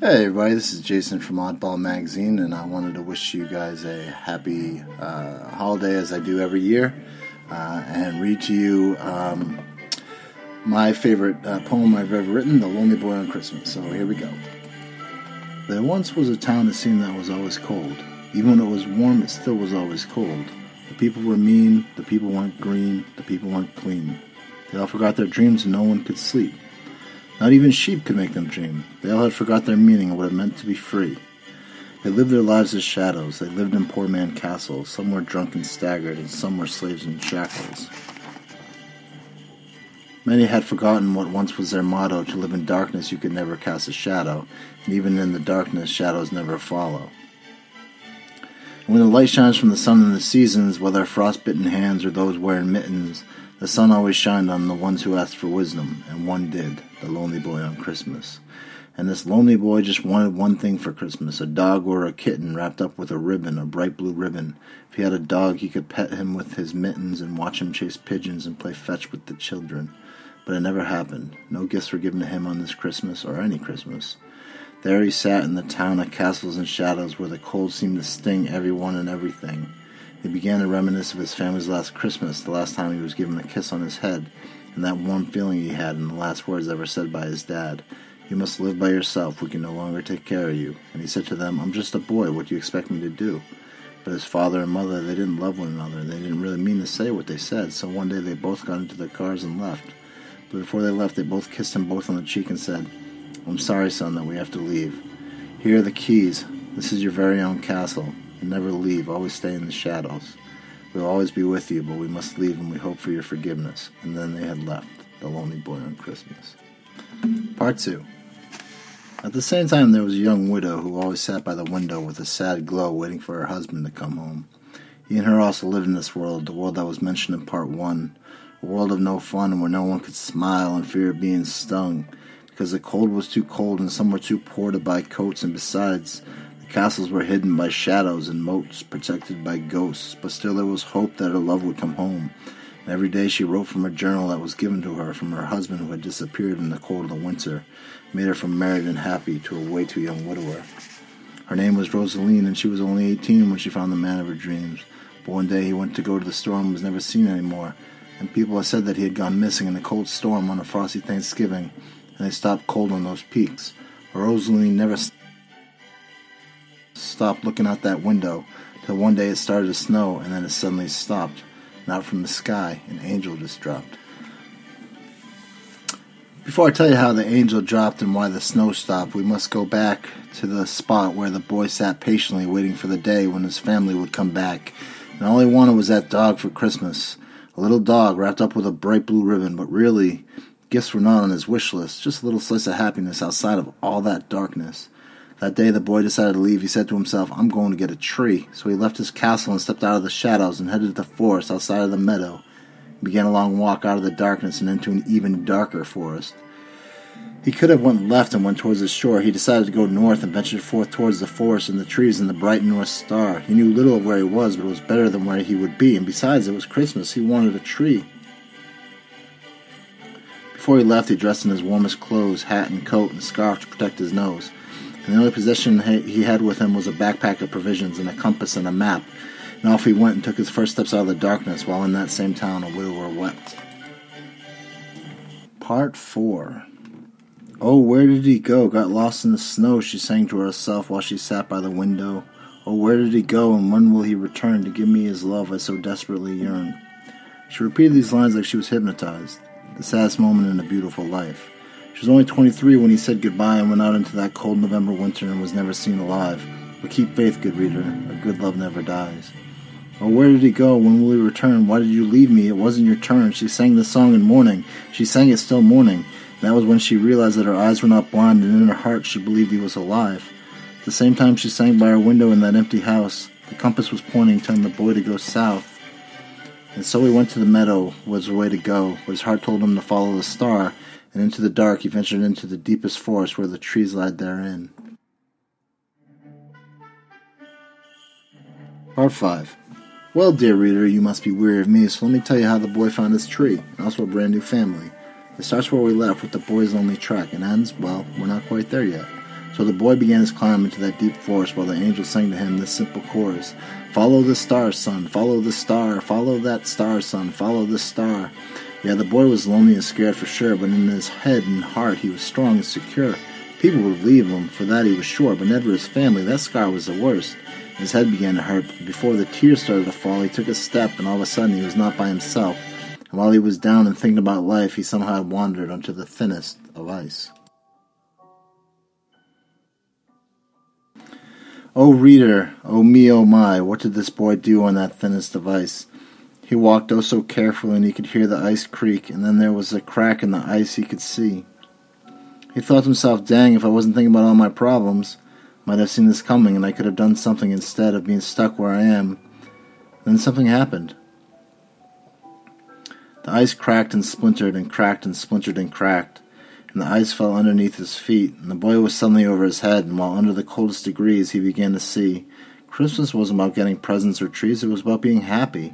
Hey everybody, this is Jason from Oddball Magazine, and I wanted to wish you guys a happy uh, holiday as I do every year, uh, and read to you um, my favorite uh, poem I've ever written, The Lonely Boy on Christmas. So here we go. There once was a town that seemed that was always cold. Even when it was warm, it still was always cold. The people were mean, the people weren't green, the people weren't clean. They all forgot their dreams and no one could sleep. Not even sheep could make them dream. They all had forgot their meaning and what it meant to be free. They lived their lives as shadows. They lived in poor man castles. Some were drunk and staggered, and some were slaves in shackles. Many had forgotten what once was their motto to live in darkness you could never cast a shadow, and even in the darkness shadows never follow. And when the light shines from the sun in the seasons, whether frostbitten hands or those wearing mittens, the sun always shined on the ones who asked for wisdom, and one did, the lonely boy on Christmas. And this lonely boy just wanted one thing for Christmas a dog or a kitten wrapped up with a ribbon, a bright blue ribbon. If he had a dog, he could pet him with his mittens and watch him chase pigeons and play fetch with the children. But it never happened. No gifts were given to him on this Christmas, or any Christmas. There he sat in the town of castles and shadows where the cold seemed to sting everyone and everything. He began to reminisce of his family's last Christmas, the last time he was given a kiss on his head, and that warm feeling he had in the last words ever said by his dad. You must live by yourself. We can no longer take care of you. And he said to them, I'm just a boy. What do you expect me to do? But his father and mother, they didn't love one another. and They didn't really mean to say what they said. So one day they both got into their cars and left. But before they left, they both kissed him both on the cheek and said, I'm sorry, son, that we have to leave. Here are the keys. This is your very own castle never leave, always stay in the shadows. We'll always be with you, but we must leave and we hope for your forgiveness. And then they had left, the lonely boy on Christmas. Part 2. At the same time, there was a young widow who always sat by the window with a sad glow waiting for her husband to come home. He and her also lived in this world, the world that was mentioned in Part 1, a world of no fun where no one could smile and fear of being stung, because the cold was too cold and some were too poor to buy coats, and besides, Castles were hidden by shadows and moats, protected by ghosts, but still there was hope that her love would come home. And every day she wrote from a journal that was given to her from her husband who had disappeared in the cold of the winter, made her from married and happy to a way too young widower. Her name was Rosaline, and she was only eighteen when she found the man of her dreams. But one day he went to go to the store and was never seen anymore, and people had said that he had gone missing in a cold storm on a frosty Thanksgiving, and they stopped cold on those peaks. Rosaline never stopped looking out that window till one day it started to snow and then it suddenly stopped. Not from the sky, an angel just dropped. Before I tell you how the angel dropped and why the snow stopped, we must go back to the spot where the boy sat patiently waiting for the day when his family would come back. And all he wanted was that dog for Christmas. A little dog wrapped up with a bright blue ribbon, but really, gifts were not on his wish list, just a little slice of happiness outside of all that darkness. That day the boy decided to leave. He said to himself, I'm going to get a tree. So he left his castle and stepped out of the shadows and headed to the forest outside of the meadow. He began a long walk out of the darkness and into an even darker forest. He could have went left and went towards the shore. He decided to go north and ventured forth towards the forest and the trees and the bright north star. He knew little of where he was, but it was better than where he would be, and besides, it was Christmas. He wanted a tree. Before he left, he dressed in his warmest clothes, hat and coat, and scarf to protect his nose and the only possession he had with him was a backpack of provisions and a compass and a map. And off he went and took his first steps out of the darkness, while in that same town a widower wept. Part 4 Oh, where did he go? Got lost in the snow, she sang to herself while she sat by the window. Oh, where did he go, and when will he return to give me his love I so desperately yearn? She repeated these lines like she was hypnotized, the saddest moment in a beautiful life. She was only 23 when he said goodbye and went out into that cold November winter and was never seen alive. But keep faith, good reader, a good love never dies. Oh, where did he go? When will he return? Why did you leave me? It wasn't your turn. She sang the song in mourning. She sang it still mourning. That was when she realized that her eyes were not blind, and in her heart she believed he was alive. At the same time she sang by her window in that empty house, the compass was pointing, telling the boy to go south. And so he went to the meadow, was the way to go, but his heart told him to follow the star, and into the dark he ventured into the deepest forest where the trees lied therein. Part 5 Well, dear reader, you must be weary of me, so let me tell you how the boy found his tree, and also a brand new family. It starts where we left with the boy's lonely trek, and ends, well, we're not quite there yet. So the boy began his climb into that deep forest while the angel sang to him this simple chorus Follow the star, son, follow the star, follow that star, son, follow the star. Yeah, the boy was lonely and scared for sure, but in his head and heart he was strong and secure. People would leave him, for that he was sure, but never his family. That scar was the worst. His head began to hurt. Before the tears started to fall, he took a step, and all of a sudden he was not by himself. And while he was down and thinking about life, he somehow wandered onto the thinnest of ice. Oh, reader, oh, me, oh, my, what did this boy do on that thinnest of ice? He walked oh so carefully, and he could hear the ice creak, and then there was a crack in the ice he could see. He thought to himself, dang, if I wasn't thinking about all my problems, might have seen this coming, and I could have done something instead of being stuck where I am. Then something happened. The ice cracked and splintered and cracked and splintered and cracked and the ice fell underneath his feet, and the boy was suddenly over his head, and while under the coldest degrees he began to see. Christmas wasn't about getting presents or trees, it was about being happy.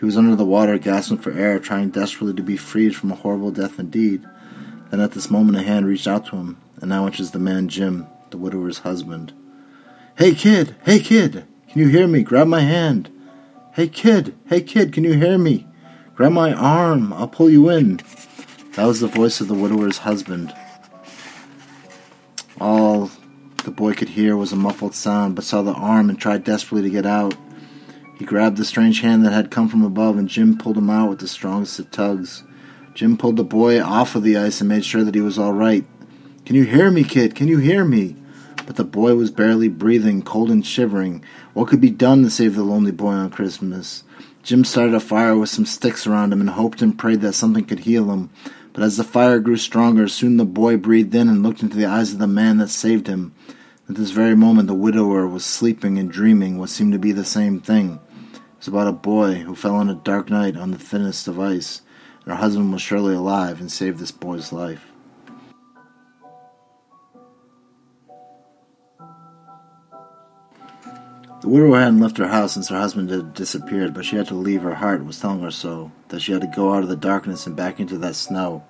He was under the water, gasping for air, trying desperately to be freed from a horrible death indeed. Then at this moment a hand reached out to him, and now enters the man Jim, the widower's husband. Hey kid, hey kid, can you hear me? Grab my hand. Hey kid, hey kid, can you hear me? Grab my arm, I'll pull you in. That was the voice of the widower's husband. All the boy could hear was a muffled sound, but saw the arm and tried desperately to get out. He grabbed the strange hand that had come from above, and Jim pulled him out with the strongest of tugs. Jim pulled the boy off of the ice and made sure that he was all right. Can you hear me, kid? Can you hear me? But the boy was barely breathing, cold and shivering. What could be done to save the lonely boy on Christmas? Jim started a fire with some sticks around him and hoped and prayed that something could heal him. But as the fire grew stronger, soon the boy breathed in and looked into the eyes of the man that saved him. At this very moment, the widower was sleeping and dreaming what seemed to be the same thing. It was about a boy who fell on a dark night on the thinnest of ice, and her husband was surely alive and saved this boy's life. The widow hadn't left her house since her husband had disappeared, but she had to leave. Her heart was telling her so, that she had to go out of the darkness and back into that snow.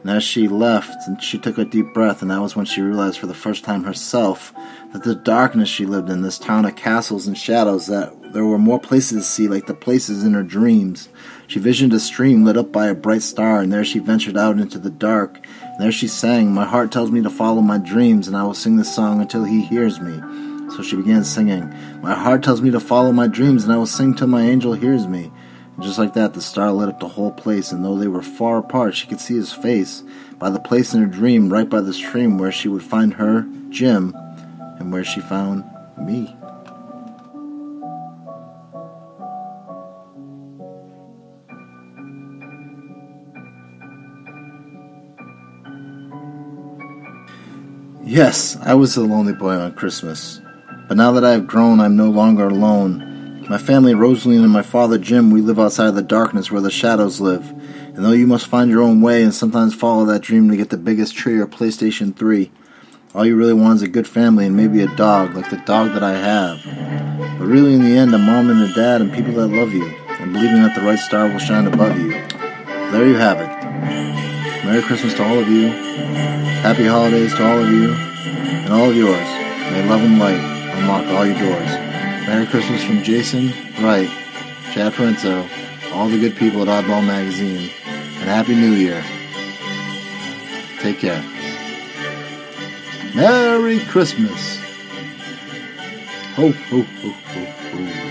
And as she left, she took a deep breath, and that was when she realized for the first time herself that the darkness she lived in, this town of castles and shadows, that there were more places to see, like the places in her dreams. She visioned a stream lit up by a bright star, and there she ventured out into the dark. And there she sang, My heart tells me to follow my dreams, and I will sing this song until he hears me. So she began singing. My heart tells me to follow my dreams, and I will sing till my angel hears me. And just like that, the star lit up the whole place, and though they were far apart, she could see his face by the place in her dream, right by the stream where she would find her, Jim, and where she found me. Yes, I was a lonely boy on Christmas. But now that I have grown, I am no longer alone. My family, Rosaline, and my father, Jim, we live outside of the darkness where the shadows live. And though you must find your own way and sometimes follow that dream to get the biggest tree or PlayStation 3, all you really want is a good family and maybe a dog, like the dog that I have. But really, in the end, a mom and a dad and people that love you, and believing that the right star will shine above you. There you have it. Merry Christmas to all of you. Happy holidays to all of you. And all of yours. May love and light unlock all your doors. Merry Christmas from Jason, Wright, Chad Parenzo, all the good people at Oddball Magazine, and Happy New Year. Take care. Merry Christmas. Ho, ho, ho, ho, ho.